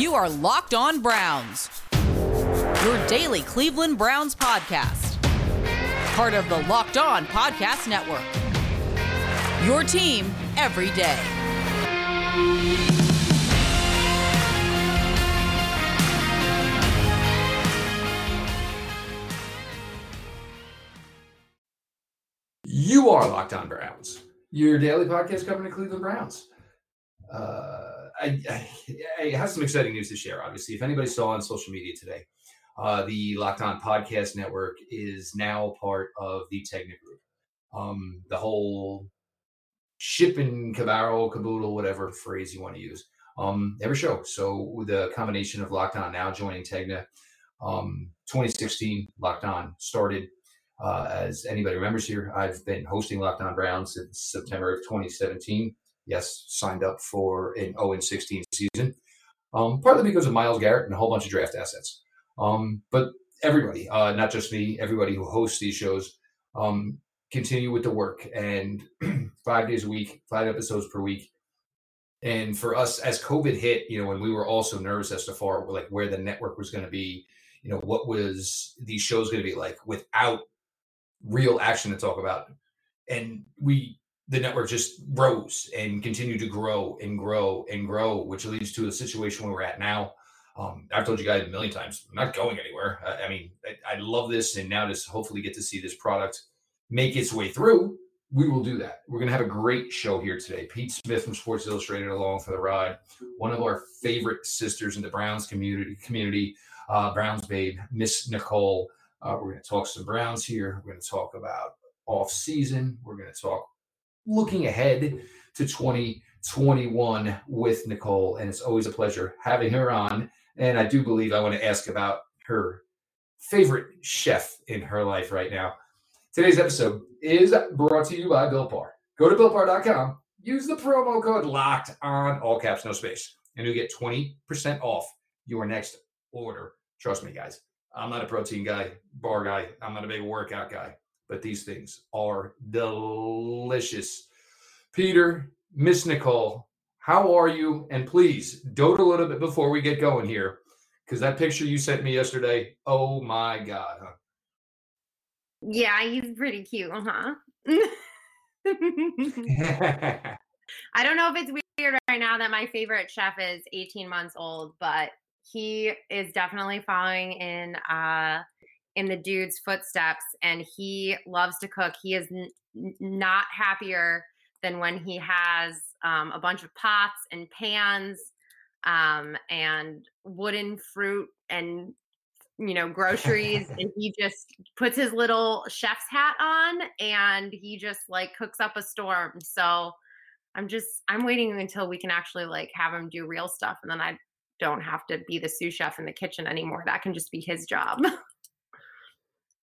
You are Locked On Browns, your daily Cleveland Browns podcast. Part of the Locked On Podcast Network. Your team every day. You are Locked On Browns, your daily podcast covering the Cleveland Browns. Uh, I, I, have some exciting news to share. Obviously, if anybody saw on social media today, uh, the Locked On Podcast Network is now part of the Tegna Group. Um, the whole shipping cabarrel, caboodle, whatever phrase you want to use, um, every show. So the combination of Locked On now joining Tegna, um, 2016 Locked On started. Uh, as anybody remembers here, I've been hosting Locked On Browns since September of 2017 yes, signed up for an 0 and 16 season, um, partly because of Myles Garrett and a whole bunch of draft assets. Um, but everybody, uh, not just me, everybody who hosts these shows, um, continue with the work and five days a week, five episodes per week. And for us, as COVID hit, you know, when we were also nervous as to far like where the network was going to be, you know, what was these shows going to be like without real action to talk about. And we the network just rose and continued to grow and grow and grow, which leads to a situation where we're at now. Um, I've told you guys a million times, I'm not going anywhere. I, I mean, I, I, love this, and now just hopefully get to see this product make its way through. We will do that. We're going to have a great show here today. Pete Smith from Sports Illustrated along for the ride. One of our favorite sisters in the Browns community, community uh, Browns babe, Miss Nicole. Uh, we're going to talk some Browns here. We're going to talk about off season. We're going to talk looking ahead to 2021 with Nicole. And it's always a pleasure having her on. And I do believe I want to ask about her favorite chef in her life right now. Today's episode is brought to you by Built Bar. Go to BuiltBar.com, use the promo code LOCKED on all caps, no space, and you'll get 20% off your next order. Trust me, guys. I'm not a protein guy, bar guy. I'm not a big workout guy but these things are delicious. Peter, Miss Nicole, how are you? And please dote a little bit before we get going here, because that picture you sent me yesterday, oh my God. Huh? Yeah, he's pretty cute, huh? I don't know if it's weird right now that my favorite chef is 18 months old, but he is definitely following in uh in the dude's footsteps and he loves to cook. He is n- not happier than when he has um, a bunch of pots and pans um, and wooden fruit and you know groceries and he just puts his little chef's hat on and he just like cooks up a storm. So i'm just i'm waiting until we can actually like have him do real stuff and then i don't have to be the sous chef in the kitchen anymore. That can just be his job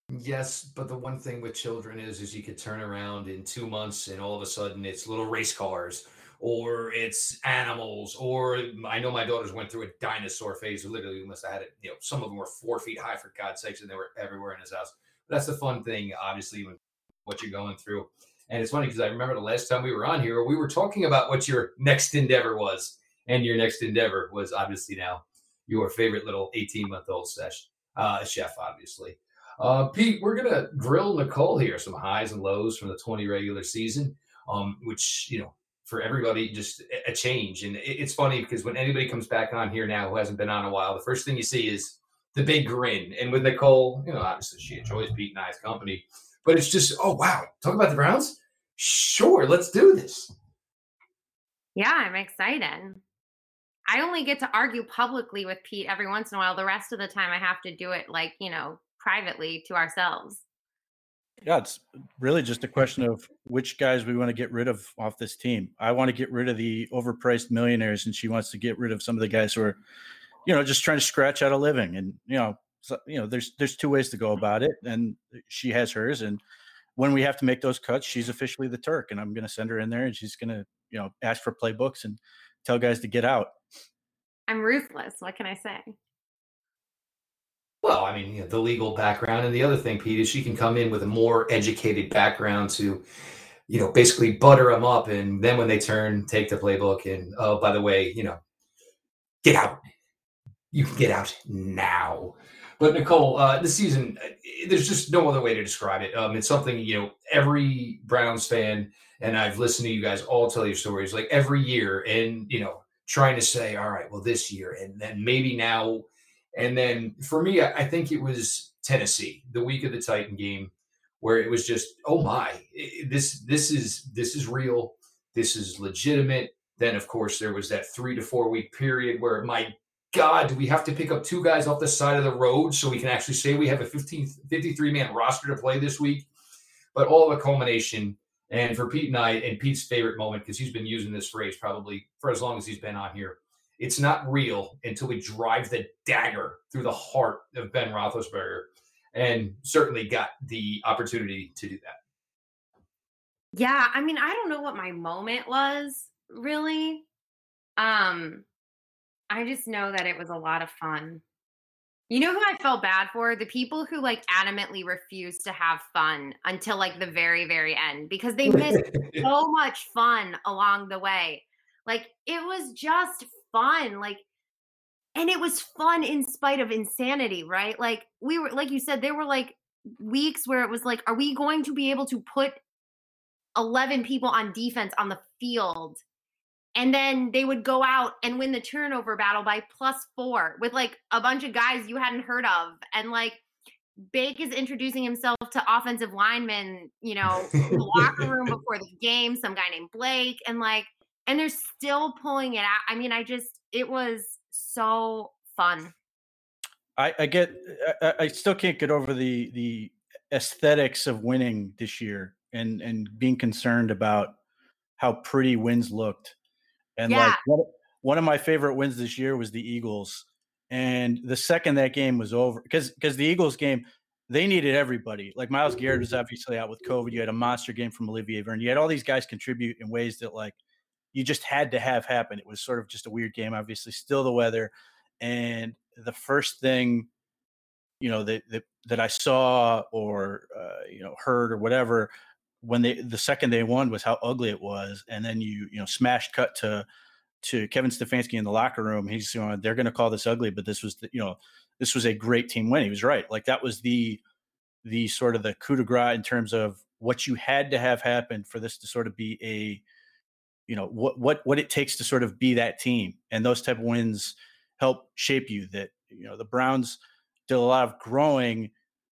Yes, but the one thing with children is is you could turn around in two months and all of a sudden it's little race cars or it's animals or I know my daughters went through a dinosaur phase. Literally, must have had it. You know, some of them were four feet high for God's sakes, and they were everywhere in his house. But that's the fun thing, obviously, when what you're going through. And it's funny because I remember the last time we were on here, we were talking about what your next endeavor was, and your next endeavor was obviously now your favorite little 18 month old sesh, uh, chef, obviously. Uh, Pete, we're gonna grill Nicole here, some highs and lows from the 20 regular season, um, which you know for everybody just a change. And it's funny because when anybody comes back on here now who hasn't been on a while, the first thing you see is the big grin. And with Nicole, you know, obviously she enjoys Pete and I's company, but it's just oh wow, talk about the Browns. Sure, let's do this. Yeah, I'm excited. I only get to argue publicly with Pete every once in a while. The rest of the time, I have to do it like, you know, privately to ourselves. Yeah, it's really just a question of which guys we want to get rid of off this team. I want to get rid of the overpriced millionaires, and she wants to get rid of some of the guys who are, you know, just trying to scratch out a living. And you know, so, you know, there's there's two ways to go mm-hmm. about it, and she has hers. And when we have to make those cuts, she's officially the Turk, and I'm going to send her in there, and she's going to, you know, ask for playbooks and tell guys to get out. I'm ruthless. What can I say? Well, I mean, you know, the legal background, and the other thing, Pete, is she can come in with a more educated background to, you know, basically butter them up, and then when they turn, take the playbook, and oh, by the way, you know, get out. you can get out now. But Nicole, uh, the season, uh, there's just no other way to describe it. Um, it's something you know every Browns fan, and I've listened to you guys all tell your stories like every year, and you know trying to say, all right, well this year, and then maybe now, and then for me, I, think it was Tennessee, the week of the Titan game, where it was just, oh my, this this is this is real, this is legitimate. Then of course there was that three to four week period where my God, do we have to pick up two guys off the side of the road so we can actually say we have a 15, 53 man roster to play this week? But all the culmination, and for Pete and I, and Pete's favorite moment, because he's been using this phrase probably for as long as he's been on here, it's not real until we drive the dagger through the heart of Ben Roethlisberger, and certainly got the opportunity to do that. Yeah, I mean, I don't know what my moment was really. Um, I just know that it was a lot of fun. You know who I felt bad for? The people who like adamantly refused to have fun until like the very, very end because they missed so much fun along the way. Like it was just fun. Like, and it was fun in spite of insanity, right? Like, we were, like you said, there were like weeks where it was like, are we going to be able to put 11 people on defense on the field and then they would go out and win the turnover battle by plus four with like a bunch of guys you hadn't heard of and like Bake is introducing himself to offensive linemen, you know, the locker room before the game, some guy named Blake, and like, and they're still pulling it out. I mean, I just, it was so fun. I, I get, I, I still can't get over the the aesthetics of winning this year and and being concerned about how pretty wins looked. And yeah. like one, one of my favorite wins this year was the Eagles. And the second that game was over, because because the Eagles game, they needed everybody. Like Myles Garrett was obviously out with COVID. You had a monster game from Olivier Vernon. You had all these guys contribute in ways that like you just had to have happen. It was sort of just a weird game. Obviously, still the weather. And the first thing, you know, that that, that I saw or uh, you know heard or whatever when they the second they won was how ugly it was, and then you you know smash cut to to Kevin Stefanski in the locker room. He's you know they're going to call this ugly, but this was the, you know this was a great team win. He was right. Like that was the the sort of the coup de grace in terms of what you had to have happen for this to sort of be a you know what what what it takes to sort of be that team and those type of wins help shape you that you know the browns did a lot of growing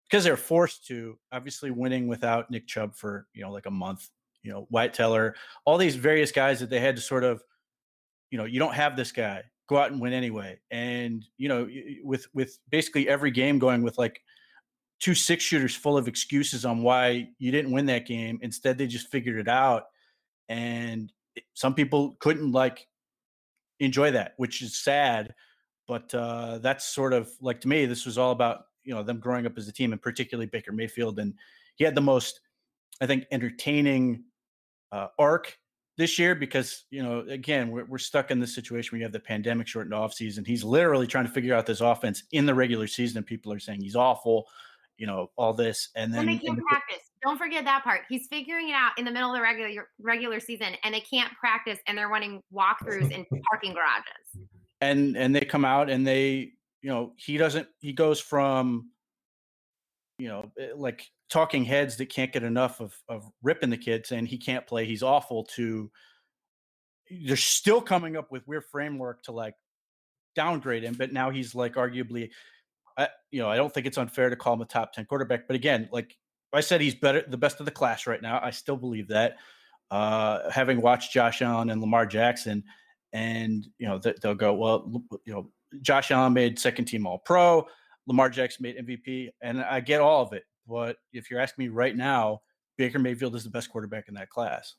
because they're forced to obviously winning without Nick Chubb for you know like a month, you know Wyatt Teller, all these various guys that they had to sort of, you know, you don't have this guy, go out and win anyway, and you know with with basically every game going with like two six shooters full of excuses on why you didn't win that game. Instead, they just figured it out, and some people couldn't like enjoy that, which is sad. But uh, that's sort of like to me, this was all about you know them growing up as a team, and particularly Baker Mayfield. And he had the most, I think, entertaining uh, arc this year because you know again we're, we're stuck in this situation where you have the pandemic shortened off season. He's literally trying to figure out this offense in the regular season, and people are saying he's awful. You know all this, and then they can't practice. Don't forget that part. He's figuring it out in the middle of the regular regular season, and they can't practice, and they're running walkthroughs in parking garages. And and they come out and they you know, he doesn't, he goes from, you know, eh, like talking heads that can't get enough of, of ripping the kids, and he can't play, he's awful to, they're still coming up with weird framework to like downgrade him, but now he's like arguably, I, you know, I don't think it's unfair to call him a top 10 quarterback, but again, like I said, he's better, the best of the class right now. I still believe that. Uh, having watched Josh Allen and Lamar Jackson, and you know they'll go well you know Josh Allen made second team All Pro. Lamar Jackson made MVP, and I get all of it. But if you're asking me right now, Baker Mayfield is the best quarterback in that class.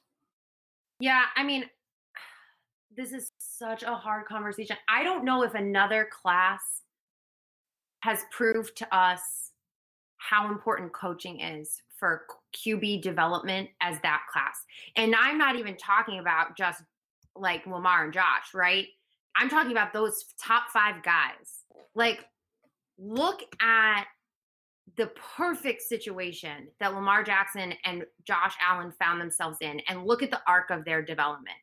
Yeah, I mean, this is such a hard conversation. I don't know if another class has proved to us how important coaching is for QB development as that class. And I'm not even talking about just like Lamar and Josh, right? I'm talking about those top five guys. Like, look at the perfect situation that Lamar Jackson and Josh Allen found themselves in, and look at the arc of their development.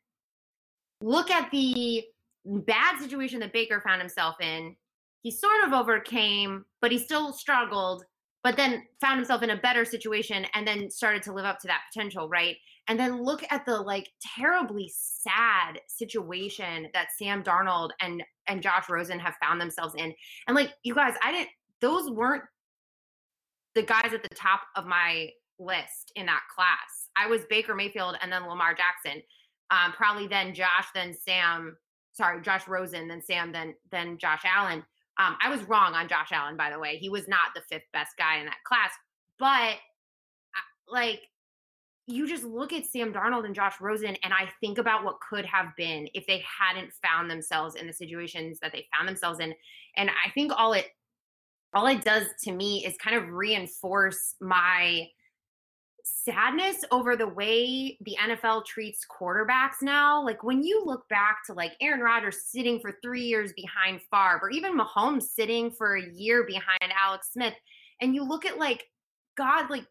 Look at the bad situation that Baker found himself in, he sort of overcame, but he still struggled, but then found himself in a better situation and then started to live up to that potential, right? And then look at the like terribly sad situation that Sam Darnold and and Josh Rosen have found themselves in. And like you guys, I didn't those weren't the guys at the top of my list in that class. I was Baker Mayfield and then Lamar Jackson. Um, probably then Josh, then Sam, sorry, Josh Rosen, then Sam, then then Josh Allen. Um, I was wrong on Josh Allen, by the way. He was not the fifth best guy in that class. But like you just look at Sam Darnold and Josh Rosen, and I think about what could have been if they hadn't found themselves in the situations that they found themselves in. And I think all it all it does to me is kind of reinforce my sadness over the way the NFL treats quarterbacks now. Like when you look back to like Aaron Rodgers sitting for three years behind Favre, or even Mahomes sitting for a year behind Alex Smith, and you look at like God, like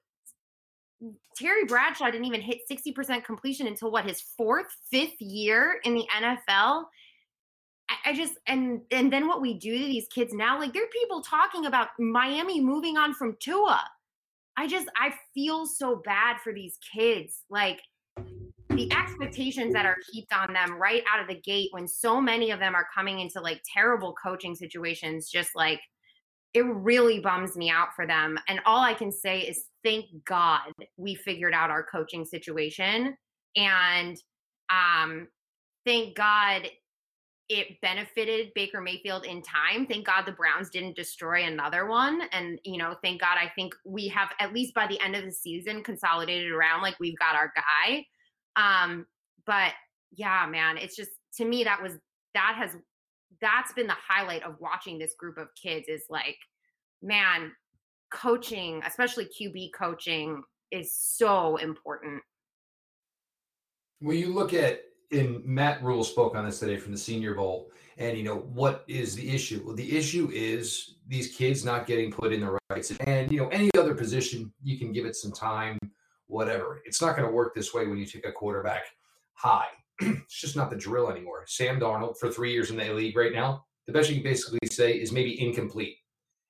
Terry Bradshaw didn't even hit 60% completion until what his fourth, fifth year in the NFL. I just and and then what we do to these kids now, like there are people talking about Miami moving on from Tua. I just I feel so bad for these kids. Like the expectations that are heaped on them right out of the gate when so many of them are coming into like terrible coaching situations, just like it really bums me out for them. And all I can say is thank God we figured out our coaching situation. And um thank God it benefited Baker Mayfield in time. Thank God the Browns didn't destroy another one. And, you know, thank God I think we have, at least by the end of the season, consolidated around like we've got our guy. Um, but yeah, man, it's just to me that was that has that's been the highlight of watching this group of kids is like, man, coaching, especially QB coaching, is so important. When you look at and Matt Rhule spoke on this today from the Senior Bowl. And you know what is the issue? Well, the issue is these kids not getting put in the right. And you know any other position, you can give it some time, whatever. It's not going to work this way when you take a quarterback high. it's just not the drill anymore. Sam Darnold for three years in the league right now. The best you can basically say is maybe incomplete.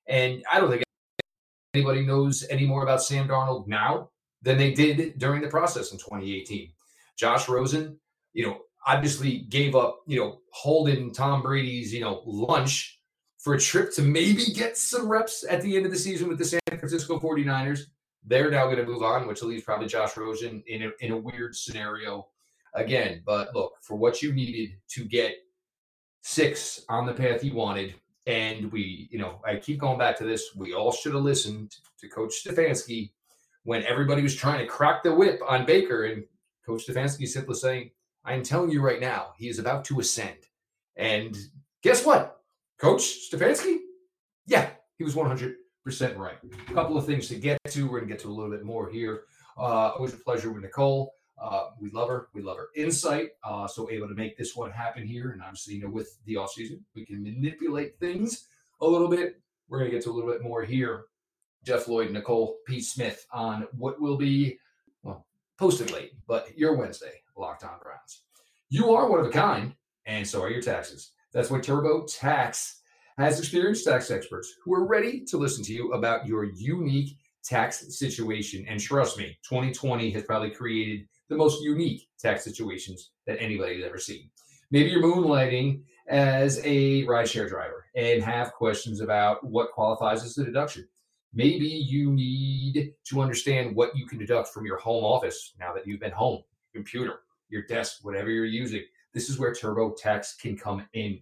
And I don't think anybody knows any more about Sam Darnold now than they did during the process in 2018. Josh Rosen, you know, obviously gave up, you know, holding Tom Brady's, you know, lunch for a trip to maybe get some reps at the end of the season with the San Francisco 49ers. They're now going to move on, which leaves probably Josh Rosen in a, in a weird scenario again. But look, for what you needed to get six on the path you wanted, and we, you know, I keep going back to this. We all should have listened to Coach Stefanski when everybody was trying to crack the whip on Baker, and Coach Stefanski simply saying, I am telling you right now, he is about to ascend. And guess what? Coach Stefanski? Yeah, he was 100% right. A couple of things to get to. We're going to get to a little bit more here. Uh, always a pleasure with Nicole. Uh, we love her. We love her insight. Uh, so able to make this one happen here. And obviously, you know, with the off season, we can manipulate things a little bit. We're going to get to a little bit more here. Jeff Lloyd, Nicole P. Smith on what will be, well, posted late, but your Wednesday Locked On Browns. You are one of a kind, and so are your taxes. That's why TurboTax has experienced tax experts who are ready to listen to you about your unique tax situation. And trust me, 2020 has probably created the most unique tax situations that anybody's ever seen. Maybe you're moonlighting as a rideshare driver and have questions about what qualifies as a deduction. Maybe you need to understand what you can deduct from your home office now that you've been home computer, your desk, whatever you're using. This is where TurboTax can come in.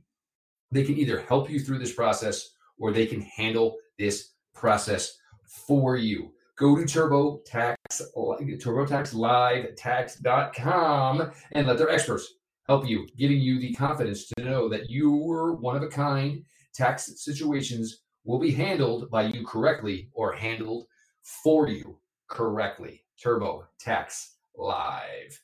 They can either help you through this process or they can handle this process for you. Go to TurboTax, TurboTaxLiveTax.com and let their experts help you, giving you the confidence to know that your one of a kind tax situations will be handled by you correctly or handled for you correctly. TurboTax live.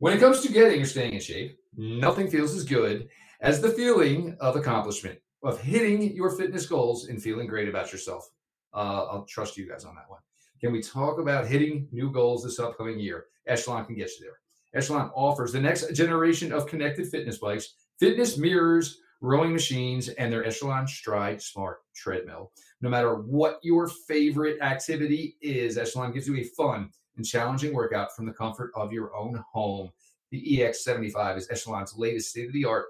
When it comes to getting or staying in shape, nothing feels as good as the feeling of accomplishment, of hitting your fitness goals and feeling great about yourself. Uh, I'll trust you guys on that one. Can we talk about hitting new goals this upcoming year? Echelon can get you there. Echelon offers the next generation of connected fitness bikes, fitness mirrors rowing machines, and their Echelon Stride Smart treadmill. No matter what your favorite activity is, Echelon gives you a fun and challenging workout from the comfort of your own home. The EX75 is Echelon's latest state of the art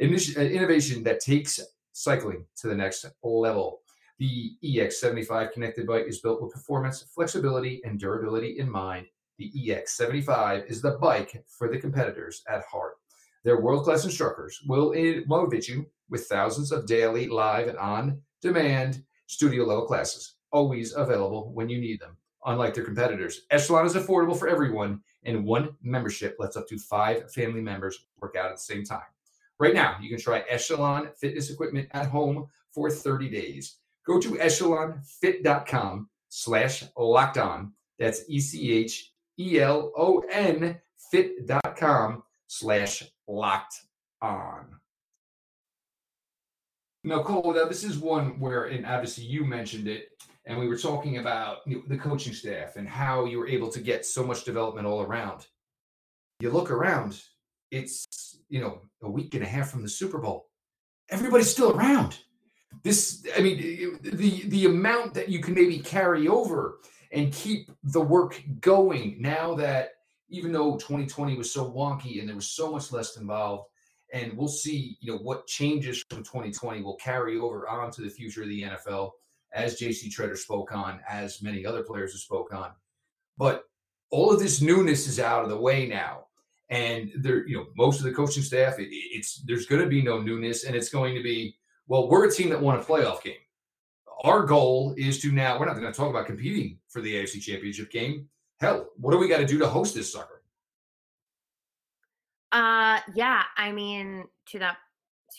uh, innovation that takes cycling to the next level. The EX75 connected bike is built with performance, flexibility, and durability in mind. The EX75 is the bike for the competitors at heart. Their world class instructors will motivate you with thousands of daily, live, and on demand studio level classes, always available when you need them. Unlike their competitors, Echelon is affordable for everyone, and one membership lets up to five family members work out at the same time. Right now, you can try Echelon fitness equipment at home for 30 days. Go to echelonfit.com slash locked on. That's E C H E L O N fit.com slash locked on. Now, Cole, now this is one where, and obviously you mentioned it, and we were talking about you know, the coaching staff and how you were able to get so much development all around. You look around, it's you know a week and a half from the Super Bowl. Everybody's still around. This, I mean, the the amount that you can maybe carry over and keep the work going now that even though 2020 was so wonky and there was so much less involved and we'll see you know what changes from 2020 will carry over onto the future of the NFL as JC Tretter spoke on as many other players have spoke on but all of this newness is out of the way now and there you know most of the coaching staff it, it's there's going to be no newness and it's going to be well we're a team that won a playoff game our goal is to now we're not going to talk about competing for the AFC championship game hell, what do we got to do to host this sucker? Uh, yeah. I mean, to that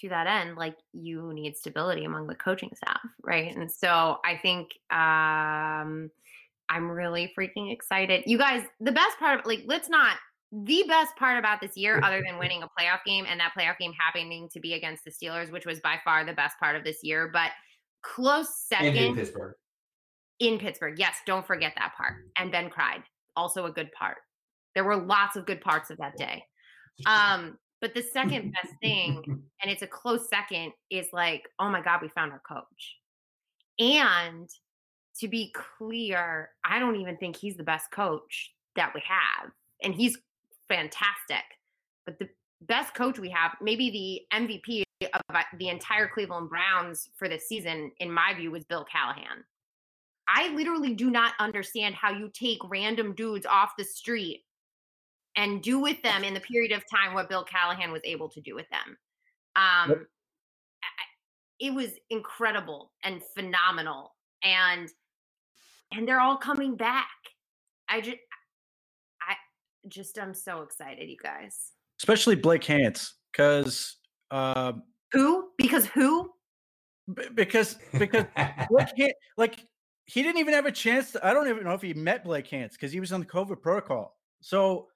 to that end, like you need stability among the coaching staff, right? And so I think um I'm really freaking excited. You guys, the best part of like, let's not the best part about this year, other than winning a playoff game and that playoff game happening to be against the Steelers, which was by far the best part of this year, but close second in Pittsburgh. In Pittsburgh, yes, don't forget that part. And Ben cried also a good part. There were lots of good parts of that day. Um, but the second best thing, and it's a close second, is like, oh my God, we found our coach. And to be clear, I don't even think he's the best coach that we have. And he's fantastic. But the best coach we have, maybe the MVP of uh, the entire Cleveland Browns for this season, in my view, was Bill Callahan. I literally do not understand how you take random dudes off the street and do with them in the period of time what Bill Callahan was able to do with them. Um, yep. It was incredible and phenomenal, and and they're all coming back. I just, I just, I'm so excited, you guys. Especially Blake Hance, because uh, who? Because who? B- because because Blake like he didn't even have a chance to, I don't even know if he met Blake Hance because he was on the COVID protocol. So,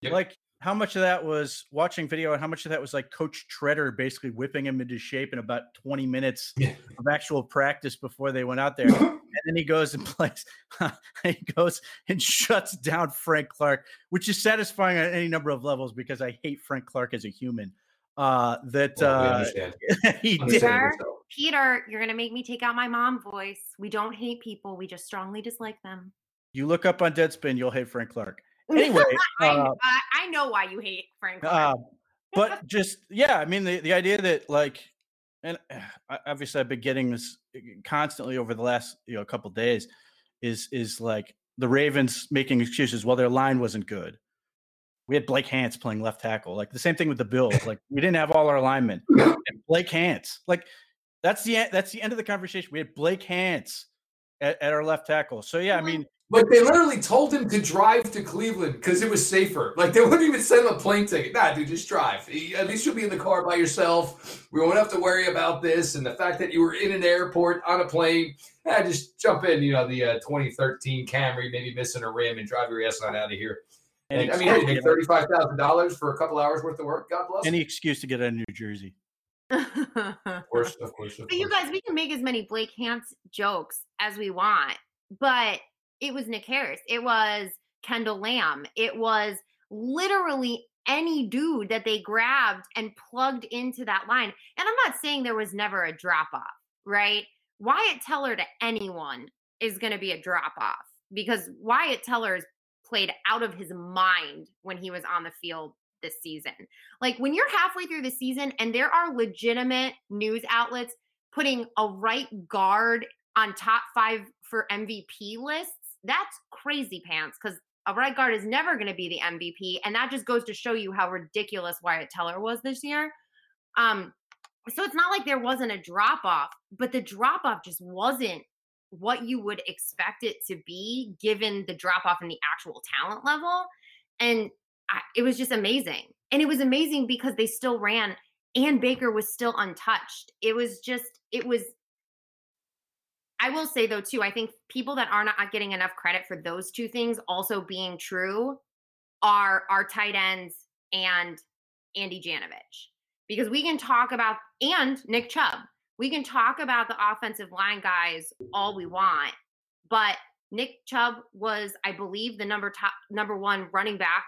yep. like, how much of that was watching video and how much of that was like Coach Tretter basically whipping him into shape in about 20 minutes yeah. of actual practice before they went out there. and then he goes and plays, he goes and shuts down Frank Clark, which is satisfying on any number of levels because I hate Frank Clark as a human. Uh, that well, uh, he did. Peter, you're going to make me take out my mom voice. We don't hate people. We just strongly dislike them. You look up on Deadspin, you'll hate Frank Clark. Anyway, I, uh, I, know why you hate Frank Uh, but just, yeah, I mean, the, the idea that, like, and obviously I've been getting this eh, constantly over the last, you know, couple days is, is like the Ravens making excuses. Well, their line wasn't good. We had Blake Hance playing left tackle. Like the same thing with the Bills. Like we didn't have all our linemen. Blake Hance. Like that's the that's the end of the conversation. We had Blake Hance at, at our left tackle. So yeah, I mean, but they literally told him to drive to Cleveland because it was safer. Like they wouldn't even send him a plane ticket. Nah, dude, just drive. At least you'll be in the car by yourself. We won't have to worry about this. And the fact that you were in an airport on a plane, eh, just jump in. You know, the uh, 2013 Camry, maybe missing a rim, and drive your ass on out of here. And, and I mean, hey, make thirty-five thousand dollars for a couple hours worth of work. God bless. Any excuse to get out of New Jersey of course, of course. Of but you guys, we can make as many Blake Hance jokes as we want, but it was Nick Harris. It was Kendall Lamm. It was literally any dude that they grabbed and plugged into that line. And I'm not saying there was never a drop off, right? Wyatt Teller to anyone is going to be a drop off because Wyatt Teller's played out of his mind when he was on the field this season. Like when you're halfway through the season and there are legitimate news outlets putting a right guard on top five for MVP lists, that's crazy pants because a right guard is never going to be the MVP. And that just goes to show you how ridiculous Wyatt Teller was this year. Um, so it's not like there wasn't a drop off, but the drop off just wasn't what you would expect it to be given the drop off in the actual talent level. And I, it was just amazing. And it was amazing because they still ran and Baker was still untouched. It was just, it was. I will say though too, I think people that are not getting enough credit for those two things also being true are our tight ends and Andy Janovich. Because we can talk about and Nick Chubb. We can talk about the offensive line guys all we want, but Nick Chubb was, I believe, the number top number one running back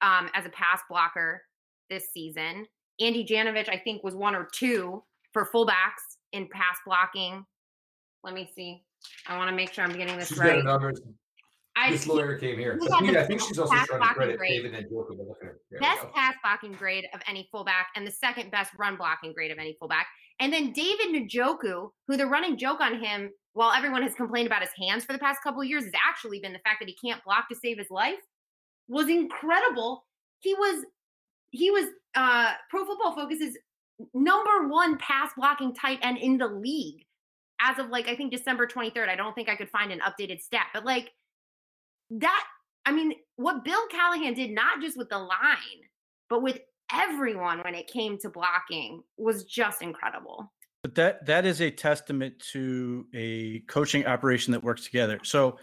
um, as a pass blocker this season. Andy Janovich, I think, was one or two for fullbacks in pass blocking. Let me see. I want to make sure I'm getting this She's right. I, This lawyer came here. he had I think she's also trying to credit grade. David Njoku. but at her. There we best pass blocking grade of any fullback and the second best run blocking grade of any fullback. And then David Njoku, who the running joke on him, while everyone has complained about his hands for the past couple of years, has actually been the fact that he can't block to save his life, was incredible. He was he was uh Pro Football Focus's number one pass blocking tight end in the league as of like I think December 23rd. I don't think I could find an updated stat, but like that I mean, what Bill Callahan did not just with the line, but with everyone when it came to blocking was just incredible. But that that is a testament to a coaching operation that works together. So,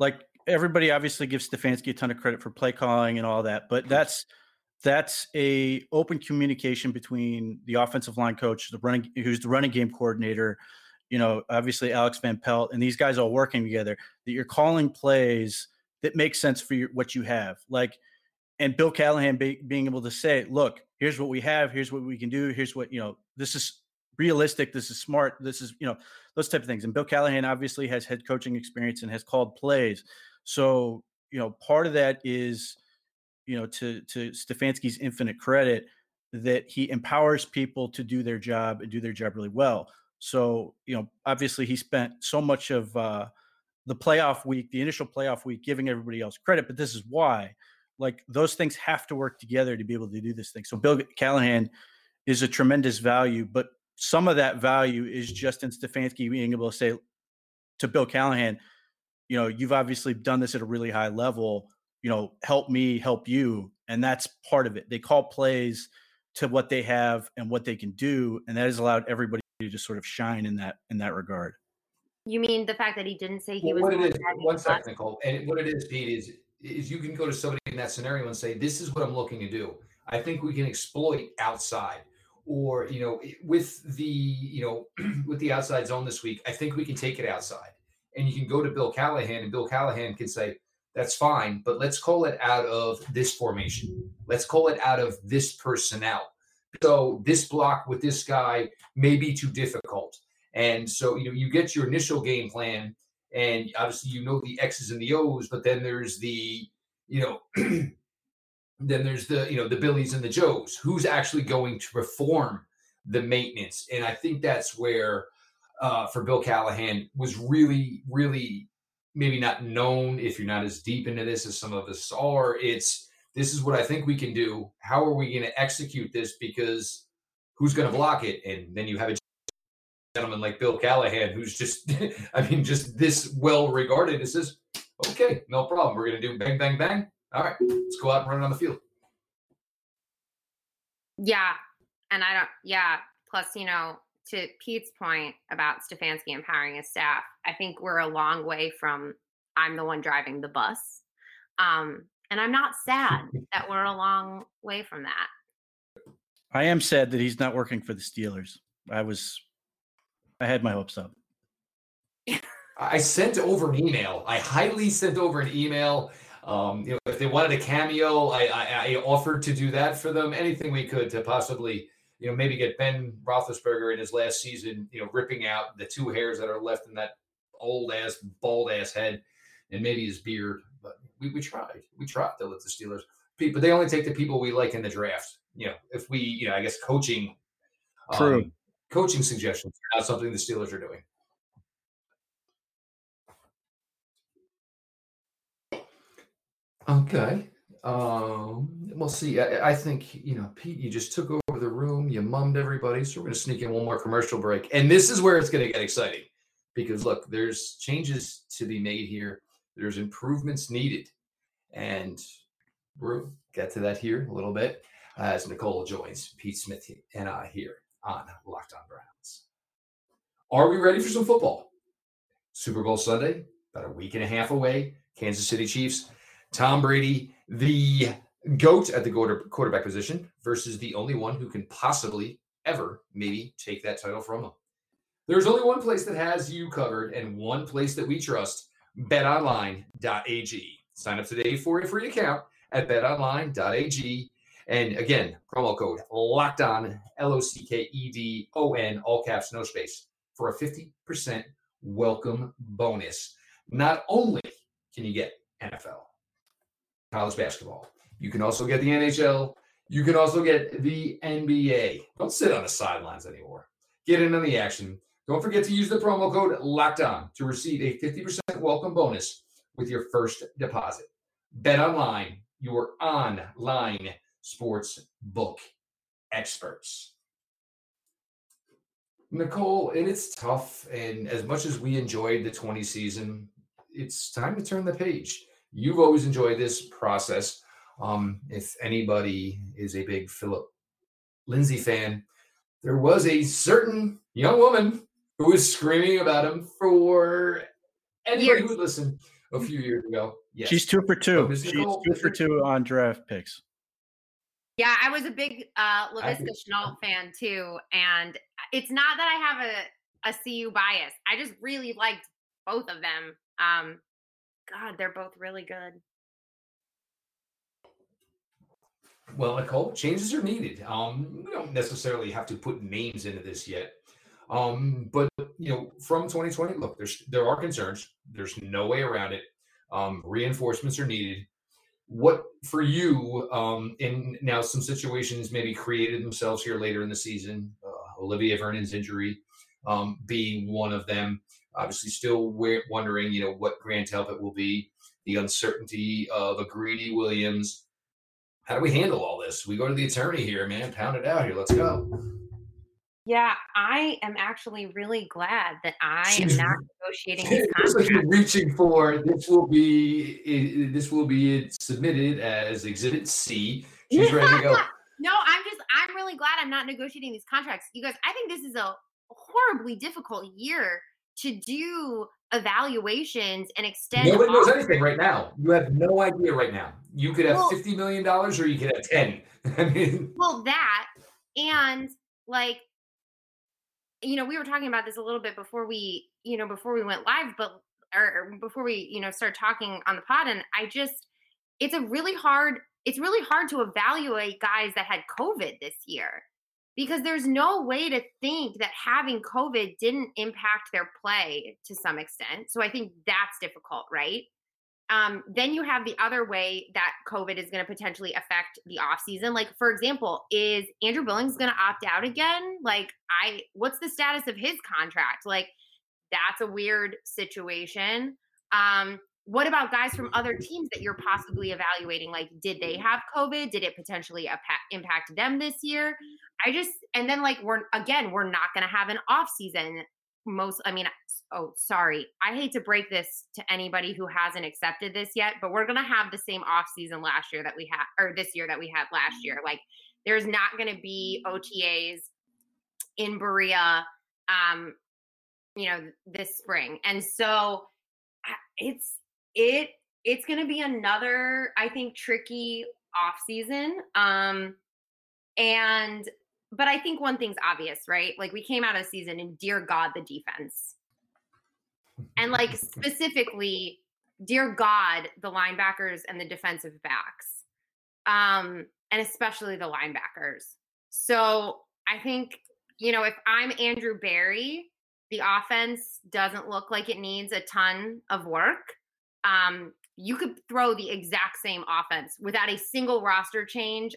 like everybody obviously gives Stefanski a ton of credit for play calling and all that, but that's that's a open communication between the offensive line coach, the running who's the running game coordinator, you know, obviously Alex Van Pelt, and these guys all working together. That you're calling plays that make sense for your, what you have, like and Bill Callahan be, being able to say, "Look, here's what we have. Here's what we can do. Here's what you know. This is realistic. This is smart. This is you know those type of things." And Bill Callahan obviously has head coaching experience and has called plays. So you know, part of that is you know to to Stefanski's infinite credit that he empowers people to do their job and do their job really well. So you know, obviously he spent so much of uh, the playoff week, the initial playoff week, giving everybody else credit, but this is why like those things have to work together to be able to do this thing. So Bill Callahan is a tremendous value, but some of that value is just in Stefanski being able to say to Bill Callahan, you know, you've obviously done this at a really high level, you know, help me help you. And that's part of it. They call plays to what they have and what they can do. And that has allowed everybody to just sort of shine in that in that regard. You mean the fact that he didn't say he Well, was what it is, going one Nicole. And what it is, Pete, is is you can go to somebody in that scenario and say, "This is what I'm looking to do. I think we can exploit outside." Or you know, with the you know, with the outside zone this week, I think we can take it outside. And you can go to Bill Callahan, and Bill Callahan can say, "That's fine, but let's call it out of this formation. Let's call it out of this personnel." So this block with this guy may be too difficult. And so, you know, you get your initial game plan, and obviously you know the X's and the O's, but then there's the, you know, then there's the, you know, the Billies and the Joes. Who's actually going to perform the maintenance? And I think that's where, uh, for Bill Callahan, was really, really maybe not known if you're not as deep into this as some of us are. It's this is what I think we can do. How are we going to execute this? Because who's going to block it? And then you have a gentleman like Bill Callahan, who's just, I mean, just this well regarded. It says, okay, no problem. We're going to do bang, bang, bang. All right, let's go out and run it on the field. Yeah. And I don't, yeah. Plus, you know, to Pete's point about Stefanski empowering his staff, I think we're a long way from I'm the one driving the bus. Um, and I'm not sad that we're a long way from that. I am sad that he's not working for the Steelers. I was, I had my hopes up. I sent over an email. I highly sent over an email Um, you know, if they wanted a cameo, I, I, I offered to do that for them. Anything we could to possibly, you know, maybe get Ben Roethlisberger in his last season, you know, ripping out the two hairs that are left in that old ass, bald ass head, and maybe his beard. But we, we tried. We tried to let the Steelers. But they only take the people we like in the draft. You know, if we, you know, I guess coaching, True. um, coaching suggestions are not something the Steelers are doing. Okay. Um, we'll see. I, I think, you know, Pete, you just took over the room, you mummed everybody. So we're going to sneak in one more commercial break. And this is where it's going to get exciting because, look, there's changes to be made here, there's improvements needed. And we'll get to that here a little bit uh, as Nicole joins Pete Smith and I here on Locked On Browns. Are we ready for some football? Super Bowl Sunday, about a week and a half away. Kansas City Chiefs Tom Brady, the GOAT at the quarterback position, versus the only one who can possibly ever maybe take that title from him. There's only one place that has you covered and one place that we trust betonline.ag. Sign up today for a free account at betonline.ag. And again, promo code locked on, L O C K E D O N, all caps, no space, for a 50% welcome bonus. Not only can you get NFL, college basketball. You can also get the NHL. You can also get the NBA. Don't sit on the sidelines anymore. Get in on the action. Don't forget to use the promo code Locked On to receive a 50% welcome bonus with your first deposit. Bet online, your online sports book experts. Nicole, and it's tough. And as much as we enjoyed the 20 season, it's time to turn the page you've always enjoyed this process. Um, if anybody is a big Phillip Lindsay fan, there was a certain young woman who was screaming about him for anybody years. who would listen a few years ago. Yes. She's two for two. She's Nicole, two for two on draft picks. Yeah, I was a big uh Laviska Shenault fan too. And it's not that I have a, a CU bias. I just really liked both of them. Um, God, they're both really good. Well, Nicole, changes are needed. Um, we don't necessarily have to put names into this yet. Um, but you know, from 2020, look, there's there are concerns. There's no way around it. Um, reinforcements are needed. What for you? Um, in now some situations maybe created themselves here later in the season. Uh, Olivier Vernon's injury um, being one of them. Obviously, still we're wondering, you know, what Grant Delpit will be. The uncertainty of a Greedy Williams. How do we handle all this? We go to the attorney here, man. Pound it out here. Let's go. Yeah, I am actually really glad that I am not negotiating these contracts. Like reaching for this will be this will be submitted as Exhibit C. She's ready to go. no, I'm just I'm really glad I'm not negotiating these contracts. You guys, I think this is a horribly difficult year to do evaluations and extend. Nobody knows anything right now. You have no idea right now. You could have well, fifty million dollars, or you could have ten. I mean, well, that and like, you know, we were talking about this a little bit before we, you know, before we went live, but or before we, you know, start talking on the pod, and I just, it's a really hard. It's really hard to evaluate guys that had COVID this year because there's no way to think that having COVID didn't impact their play to some extent. So I think that's difficult, right? Um, then you have the other way that COVID is going to potentially affect the offseason. Like, for example, is Andrew Billings going to opt out again? Like, I, what's the status of his contract? Like, that's a weird situation. Um, what about guys from other teams that you're possibly evaluating? Like, did they have COVID? Did it potentially impact them this year? I just, and then like, we're, again, we're not going to have an off season. Most, I mean, oh, sorry. I hate to break this to anybody who hasn't accepted this yet, but we're going to have the same off season last year that we had, or this year that we had last year. Like, there's not going to be OTAs in Berea, um, you know, this spring. And so it's, it it's going to be another i think tricky off season um and but i think one thing's obvious right like we came out of season and dear god the defense and like specifically dear God, the linebackers and the defensive backs, um, and especially the linebackers. So I think, you know, if I'm Andrew Berry, the offense doesn't look like it needs a ton of work. Um, you could throw the exact same offense without a single roster change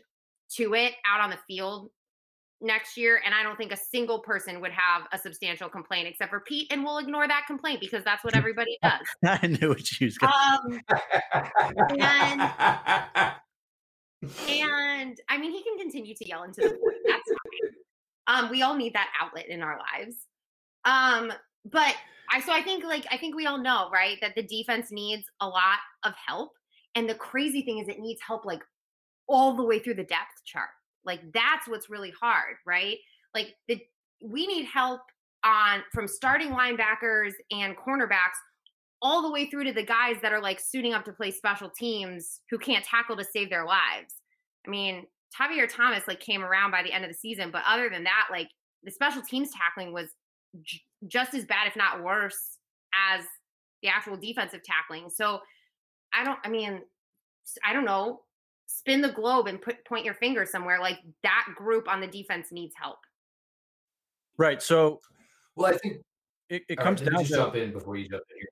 to it out on the field next year and i don't think a single person would have a substantial complaint except for pete and we'll ignore that complaint because that's what everybody does. I knew what you was going um, and, and i mean he can continue to yell into the void that's fine. Um we all need that outlet in our lives. Um but i so i think like i think we all know right that the defense needs a lot of help and the crazy thing is it needs help like all the way through the depth chart like that's what's really hard, right? Like the we need help on from starting linebackers and cornerbacks all the way through to the guys that are like suiting up to play special teams who can't tackle to save their lives. I mean, Tavierre Thomas like came around by the end of the season, but other than that, like the special teams tackling was j- just as bad, if not worse, as the actual defensive tackling. So I don't, I mean, I don't know spin the globe and put point your finger somewhere like that group on the defense needs help right so well i think it, it comes right, down to jump in before you jump in here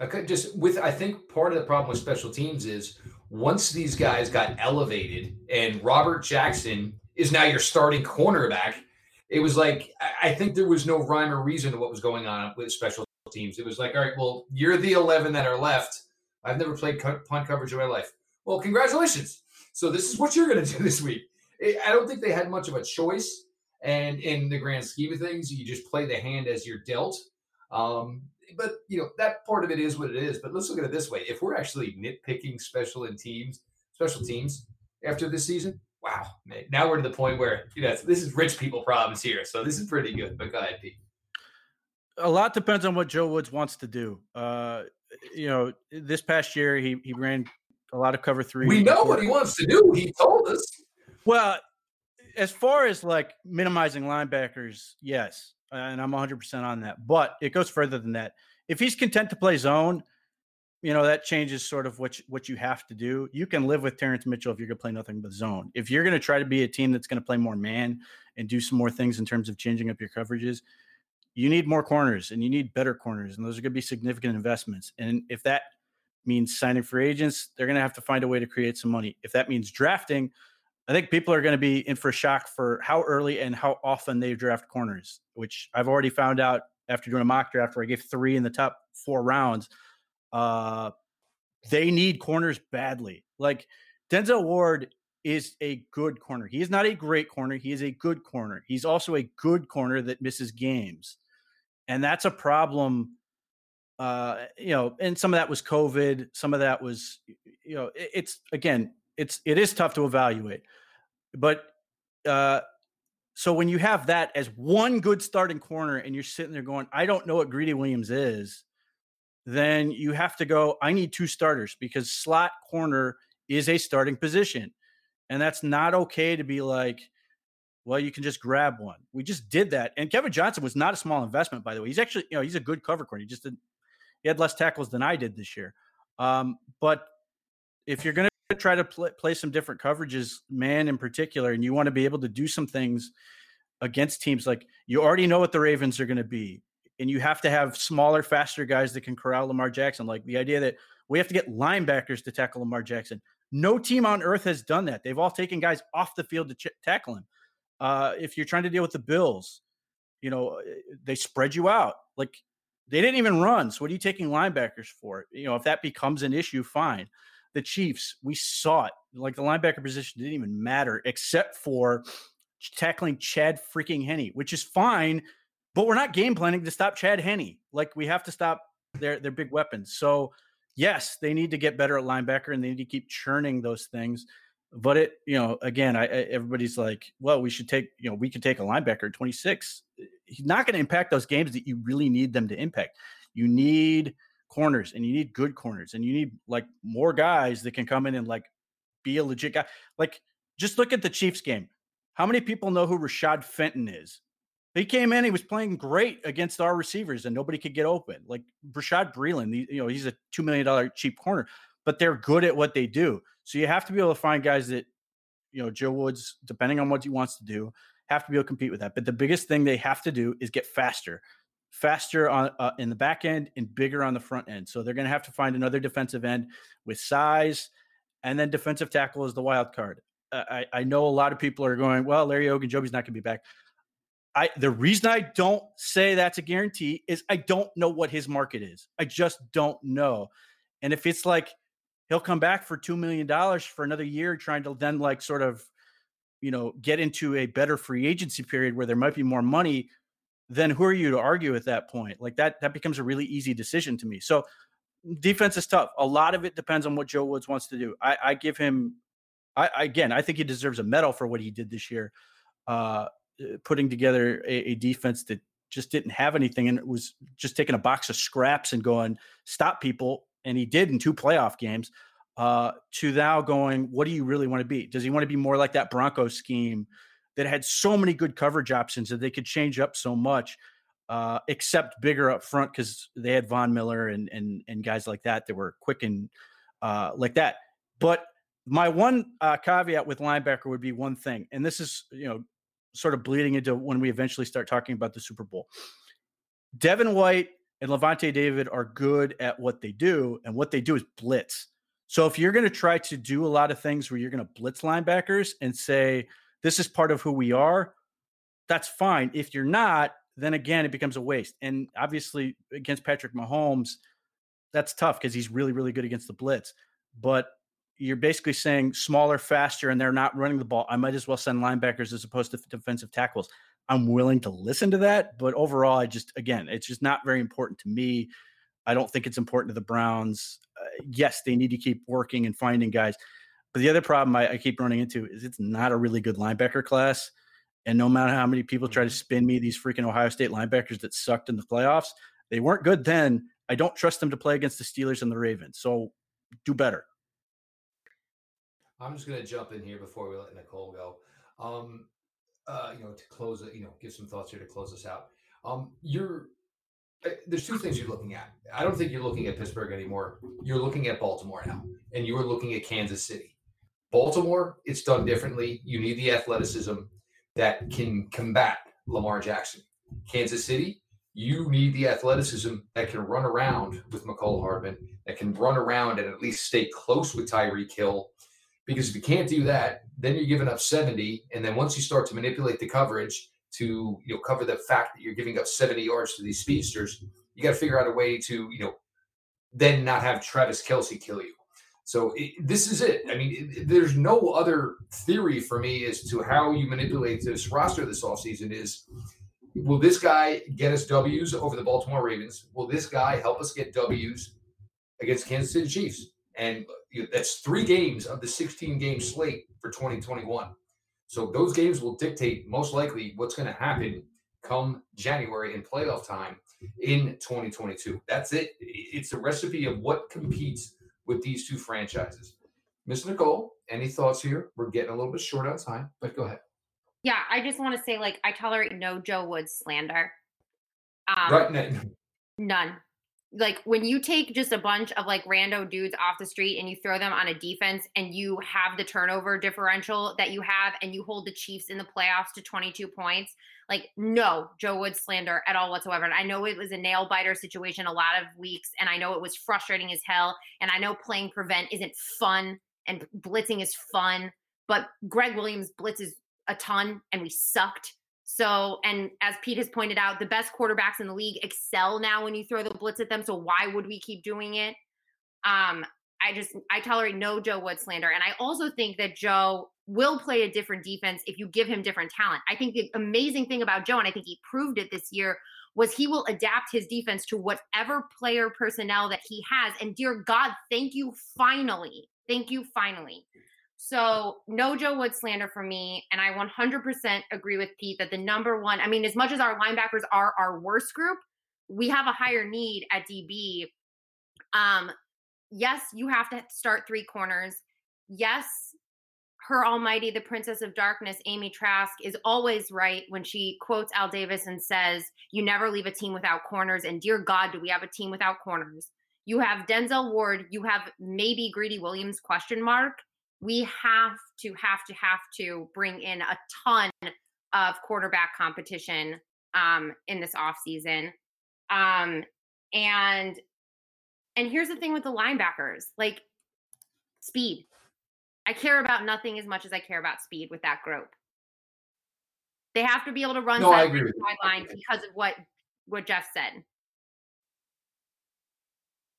I could just with I think part of the problem with special teams is once these guys got elevated and Robert Jackson is now your starting cornerback, it was like I think there was no rhyme or reason to what was going on with special teams. It was like, all right, well, you're the eleven that are left. I've never played punt coverage in my life. Well, congratulations. So this is what you're going to do this week. I don't think they had much of a choice. And in the grand scheme of things, you just play the hand as you're dealt. Um, but you know that part of it is what it is. But let's look at it this way: if we're actually nitpicking special and teams, special teams after this season, wow, man, now we're to the point where you know this is rich people problems here. So this is pretty good. But go ahead, Pete. A lot depends on what Joe Woods wants to do. Uh, you know, this past year he he ran a lot of cover three. We know what he wants to do. He told us. Well, as far as like minimizing linebackers, yes, and I'm 100% on that. But it goes further than that. If he's content to play zone, you know that changes sort of what you, what you have to do. You can live with Terrance Mitchell if you're going to play nothing but zone. If you're going to try to be a team that's going to play more man and do some more things in terms of changing up your coverages, you need more corners and you need better corners, and those are going to be significant investments. And if that means signing free agents, they're going to have to find a way to create some money. If that means drafting, I think people are going to be in for shock for how early and how often they draft corners, which I've already found out after doing a mock draft where I gave three in the top four rounds. Uh, they need corners badly. Like Denzel Ward is a good corner. He is not a great corner. He is a good corner. He's also a good corner that misses games. And that's a problem uh, you know, and some of that was COVID. Some of that was, you know, it, it's again, it's it is tough to evaluate, but uh, so when you have that as one good starting corner and you're sitting there going, I don't know what Greedy Williams is, then you have to go. I need two starters because slot corner is a starting position, and that's not okay to be like. Well, you can just grab one. We just did that, and Kevin Johnson was not a small investment, by the way. He's actually, you know, he's a good cover corner. He just didn't he had less tackles than I did this year. Um, but if you're going to try to play, play some different coverages, man in particular, and you want to be able to do some things against teams like you already know what the Ravens are going to be, and you have to have smaller, faster guys that can corral Lamar Jackson. Like the idea that we have to get linebackers to tackle Lamar Jackson. No team on earth has done that. They've all taken guys off the field to ch- tackle him. Uh, if you're trying to deal with the Bills, you know they spread you out. Like they didn't even run. So what are you taking linebackers for? You know, if that becomes an issue, fine. The Chiefs, we saw it. Like the linebacker position didn't even matter except for tackling Chad freaking Henne, which is fine, but we're not game planning to stop Chad Henne. Like we have to stop their their big weapons. So yes, they need to get better at linebacker and they need to keep churning those things. But it, you know, again, I, I everybody's like, well, we should take, you know, we could take a linebacker at 26 eh, he's not going to impact those games that you really need them to impact. You need corners and you need good corners and you need like more guys that can come in and like be a legit guy. Like just look at the Chiefs game. How many people know who Rashad Fenton is? He came in, he was playing great against our receivers, and nobody could get open. Like Bashaud Breeland, you know, he's a two million dollar cheap corner, but they're good at what they do. So you have to be able to find guys that, you know, Joe Woods, depending on what he wants to do, have to be able to compete with that. But the biggest thing they have to do is get faster, faster on uh, in the back end and bigger on the front end. So they're going to have to find another defensive end with size, and then defensive tackle is the wild card. Uh, I, I know a lot of people are going, well, Larry Ogunjobi's not going to be back. I the reason I don't say that's a guarantee is I don't know what his market is. I just don't know. And if it's like he'll come back for two million dollars for another year, trying to then like sort of, you know, get into a better free agency period where there might be more money, then who are you to argue at that point? Like that that becomes a really easy decision to me. So defense is tough. A lot of it depends on what Joe Woods wants to do. I, I give him I, again, I think he deserves a medal for what he did this year. Uh, uh, putting together a, a, defense that just didn't have anything and it was just taking a box of scraps and going stop people and he did in two playoff games uh, to now going what do you really want to be does he want to be more like that broncos scheme that had so many good coverage options that they could change up so much uh, except bigger up front because they had von miller and, and and guys like that that were quick and uh, like that but my one uh, caveat with linebacker would be one thing, and this is you know sort of bleeding into when we eventually start talking about the Super Bowl. Devin White and Lavonte David are good at what they do, and what they do is blitz. So if you're going to try to do a lot of things where you're going to blitz linebackers and say this is part of who we are, that's fine. If you're not, then again it becomes a waste. And obviously against Patrick Mahomes, that's tough because he's really really good against the blitz. But you're basically saying smaller, faster, and they're not running the ball. I might as well send linebackers as opposed to defensive tackles. I'm willing to listen to that, but overall, I just again, it's just not very important to me. I don't think it's important to the Browns. Uh, yes, they need to keep working and finding guys, but the other problem I, I keep running into is it's not a really good linebacker class. And no matter how many people try to mm-hmm. spin me these freaking Ohio State linebackers that sucked in the playoffs, they weren't good then. I don't trust them to play against the Steelers and the Ravens. So do better. I'm just going to jump in here before we let Nicole go. Um, uh, you know, to close it, you know, give some thoughts here to close this out. Um, you're uh, there's two things you're looking at. I don't think you're looking at Pittsburgh anymore. You're looking at Baltimore now, and you are looking at Kansas City. Baltimore, it's done differently. You need the athleticism that can combat Lamar Jackson. Kansas City, you need the athleticism that can run around with Mecole Hardman, that can run around and at least stay close with Tyreek Hill because if you can't do that, then you're giving up 70. And then once you start to manipulate the coverage to you know cover the fact that you're giving up 70 yards to these speedsters, you got to figure out a way to you know then not have Travis Kelce kill you. So it, this is it. I mean, it, there's no other theory for me as to how you manipulate this roster this offseason is will this guy get us W's over the Baltimore Ravens? Will this guy help us get W's against Kansas City Chiefs? And that's three games of the 16 game slate for 2021. So those games will dictate most likely what's going to happen come January in playoff time in 2022. That's it. It's a recipe of what competes with these two franchises. Miss Nicole, any thoughts here? We're getting a little bit short on time, but go ahead. Yeah, I just want to say, like, I tolerate no Joe Woods slander. Um, right. None like when you take just a bunch of like rando dudes off the street and you throw them on a defense and you have the turnover differential that you have and you hold the Chiefs in the playoffs to 22 points, like no Joe Wood slander at all whatsoever. And I know it was a nail biter situation a lot of weeks and I know it was frustrating as hell and I know playing prevent isn't fun and blitzing is fun, but Gregg Williams blitzes a ton and we sucked so, and as Pete has pointed out, the best quarterbacks in the league excel now when you throw the blitz at them. So, why would we keep doing it? Um, I just I tolerate no Joe Wood slander, and I also think that Joe will play a different defense if you give him different talent. I think the amazing thing about Joe, and I think he proved it this year, was he will adapt his defense to whatever player personnel that he has. And dear God, thank you finally, thank you finally so no Joe Wood slander for me. And I 100% agree with Pete that the number one, I mean, as much as our linebackers are our worst group, we have a higher need at DB. Um, yes, you have to start three corners. Yes, her almighty, the princess of darkness, Amy Trask, is always right when she quotes Al Davis and says, You never leave a team without corners. And dear God, do we have a team without corners? You have Denzel Ward, you have maybe Greedy Williams question mark. We have to, have to, have to bring in a ton of quarterback competition um, in this offseason. Um, and and here's the thing with the linebackers, like speed. I care about nothing as much as I care about speed with that group. They have to be able to run No, I sideline agree to with you. sideline because of what what Jeff said.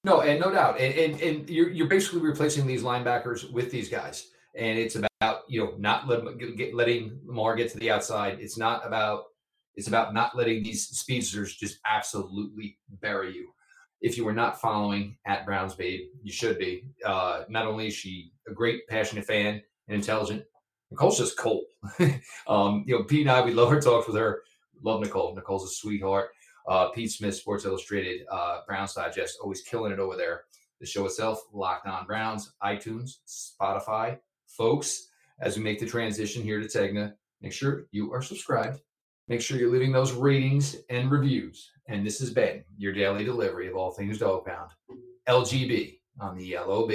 No, and no doubt, and and, and you're you're basically replacing these linebackers with these guys, and it's about you know not let, get, letting Lamar get to the outside. It's not about it's about not letting these speedsters just absolutely bury you. If you were not following at Browns Babe, you should be. Uh, not only is she a great, passionate fan and intelligent, Nicole's just cool. um, you know, Pete and I, we love her talks with her. Love Nicole. Nicole's a sweetheart. Uh, Pete Smith, Sports Illustrated, uh, Browns Digest, always killing it over there. The show itself, Locked On Browns, iTunes, Spotify. Folks, as we make the transition here to Tegna, make sure you are subscribed. Make sure you're leaving those ratings and reviews. And this has been your daily delivery of all things Dog Pound. LGB on the LOB.